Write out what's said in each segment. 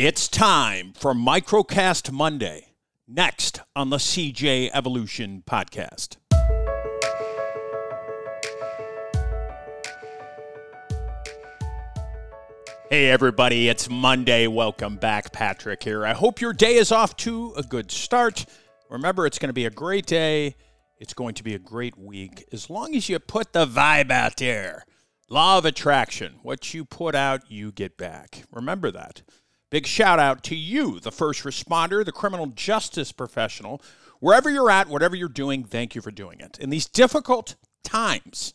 It's time for Microcast Monday, next on the CJ Evolution podcast. Hey, everybody, it's Monday. Welcome back. Patrick here. I hope your day is off to a good start. Remember, it's going to be a great day. It's going to be a great week as long as you put the vibe out there. Law of attraction. What you put out, you get back. Remember that. Big shout out to you, the first responder, the criminal justice professional. Wherever you're at, whatever you're doing, thank you for doing it. In these difficult times,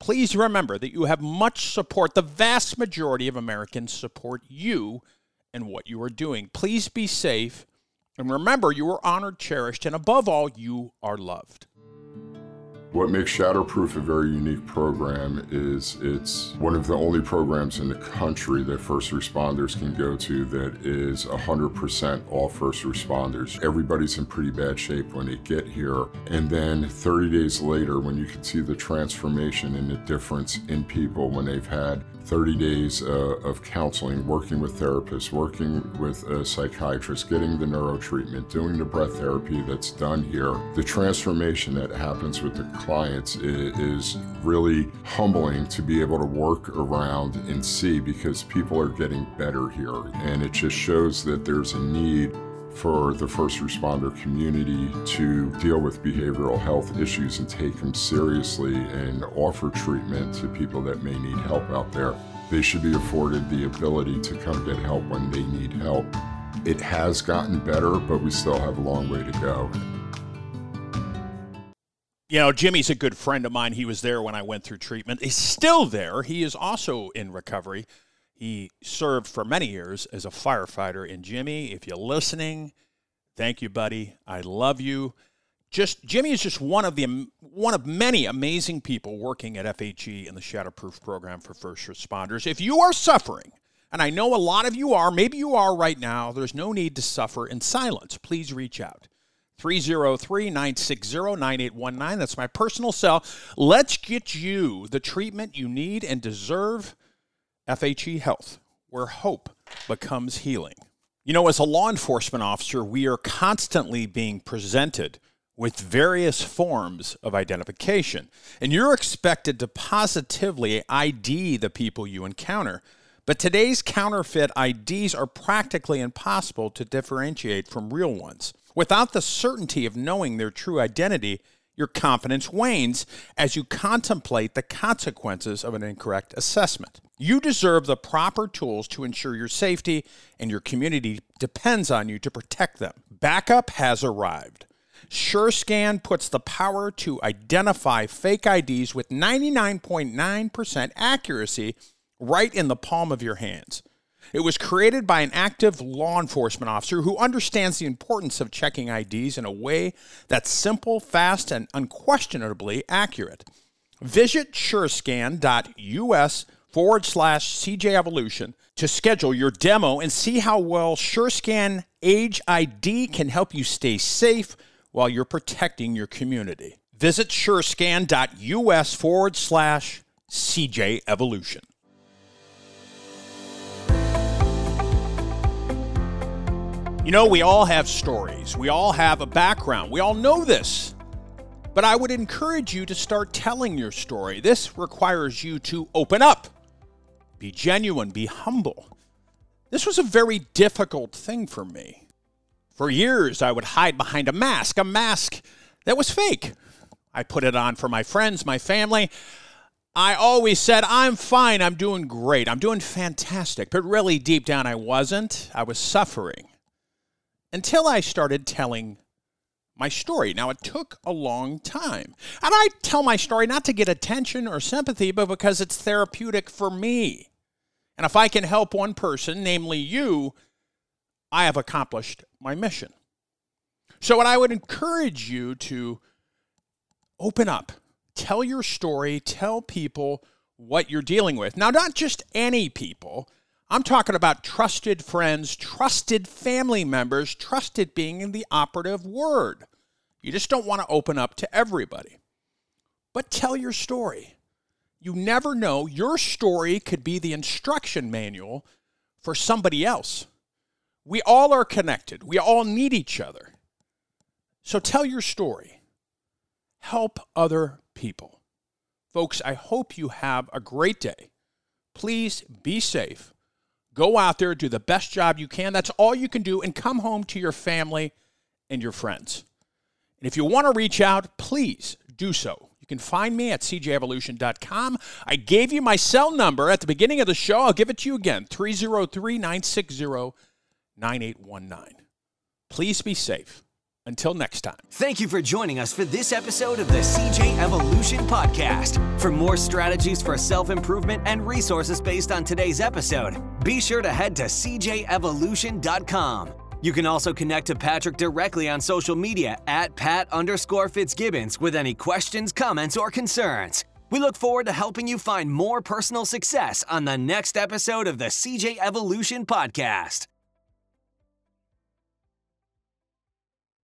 please remember that you have much support. The vast majority of Americans support you and what you are doing. Please be safe. And remember, you are honored, cherished, and above all, you are loved. What makes Shatterproof a very unique program is it's one of the only programs in the country that first responders can go to that is 100% all first responders. Everybody's in pretty bad shape when they get here. And then 30 days later, when you can see the transformation and the difference in people when they've had 30 days uh, of counseling, working with therapists, working with a psychiatrist, getting the neuro treatment, doing the breath therapy that's done here. The transformation that happens with the clients is, really humbling to be able to work around and see because people are getting better here. And it just shows that there's a need for the first responder community to deal with behavioral health issues and take them seriously and offer treatment to people that may need help out there. They should be afforded the ability to come get help when they need help. It has gotten better, but we still have a long way to go. You know, Jimmy's a good friend of mine. He was there when I went through treatment. He's still there. He is also in recovery. He served for many years as a firefighter. And Jimmy, if you're listening, thank you, buddy. I love you. Just Jimmy is just one of the one of many amazing people working at FHE in the Shatterproof program for first responders. If you are suffering, and I know a lot of you are, maybe you are right now, there's no need to suffer in silence. Please reach out. 303 960 9819. That's my personal cell. Let's get you the treatment you need and deserve. FHE Health, where hope becomes healing. You know, as a law enforcement officer, we are constantly being presented with various forms of identification, and you're expected to positively ID the people you encounter. But today's counterfeit IDs are practically impossible to differentiate from real ones. Without the certainty of knowing their true identity, your confidence wanes as you contemplate the consequences of an incorrect assessment. You deserve the proper tools to ensure your safety, and your community depends on you to protect them. Backup has arrived. SureScan puts the power to identify fake IDs with 99.9% accuracy right in the palm of your hands. It was created by an active law enforcement officer who understands the importance of checking IDs in a way that's simple, fast, and unquestionably accurate. Visit surescan.us forward slash CJ Evolution to schedule your demo and see how well SureScan Age ID can help you stay safe while you're protecting your community. Visit surescan.us forward slash CJ Evolution. You know, we all have stories. We all have a background. We all know this. But I would encourage you to start telling your story. This requires you to open up, be genuine, be humble. This was a very difficult thing for me. For years, I would hide behind a mask, a mask that was fake. I put it on for my friends, my family. I always said, I'm fine, I'm doing great, I'm doing fantastic. But really, deep down, I wasn't. I was suffering until I started telling my story. Now, it took a long time. And I tell my story not to get attention or sympathy, but because it's therapeutic for me. And if I can help one person, namely you, I have accomplished my mission. So, what I would encourage you to open up, tell your story, tell people what you're dealing with. Now, not just any people, I'm talking about trusted friends, trusted family members, trusted being in the operative word. You just don't want to open up to everybody. But tell your story. You never know, your story could be the instruction manual for somebody else. We all are connected. We all need each other. So tell your story. Help other people. Folks, I hope you have a great day. Please be safe. Go out there, do the best job you can. That's all you can do, and come home to your family and your friends. And if you want to reach out, please do so. You can find me at cjevolution.com. I gave you my cell number at the beginning of the show. I'll give it to you again 303 960 9819. Please be safe. Until next time. Thank you for joining us for this episode of the CJ Evolution Podcast. For more strategies for self improvement and resources based on today's episode, be sure to head to cjevolution.com. You can also connect to Patrick directly on social media at Pat underscore Fitzgibbons with any questions, comments, or concerns. We look forward to helping you find more personal success on the next episode of the CJ Evolution Podcast.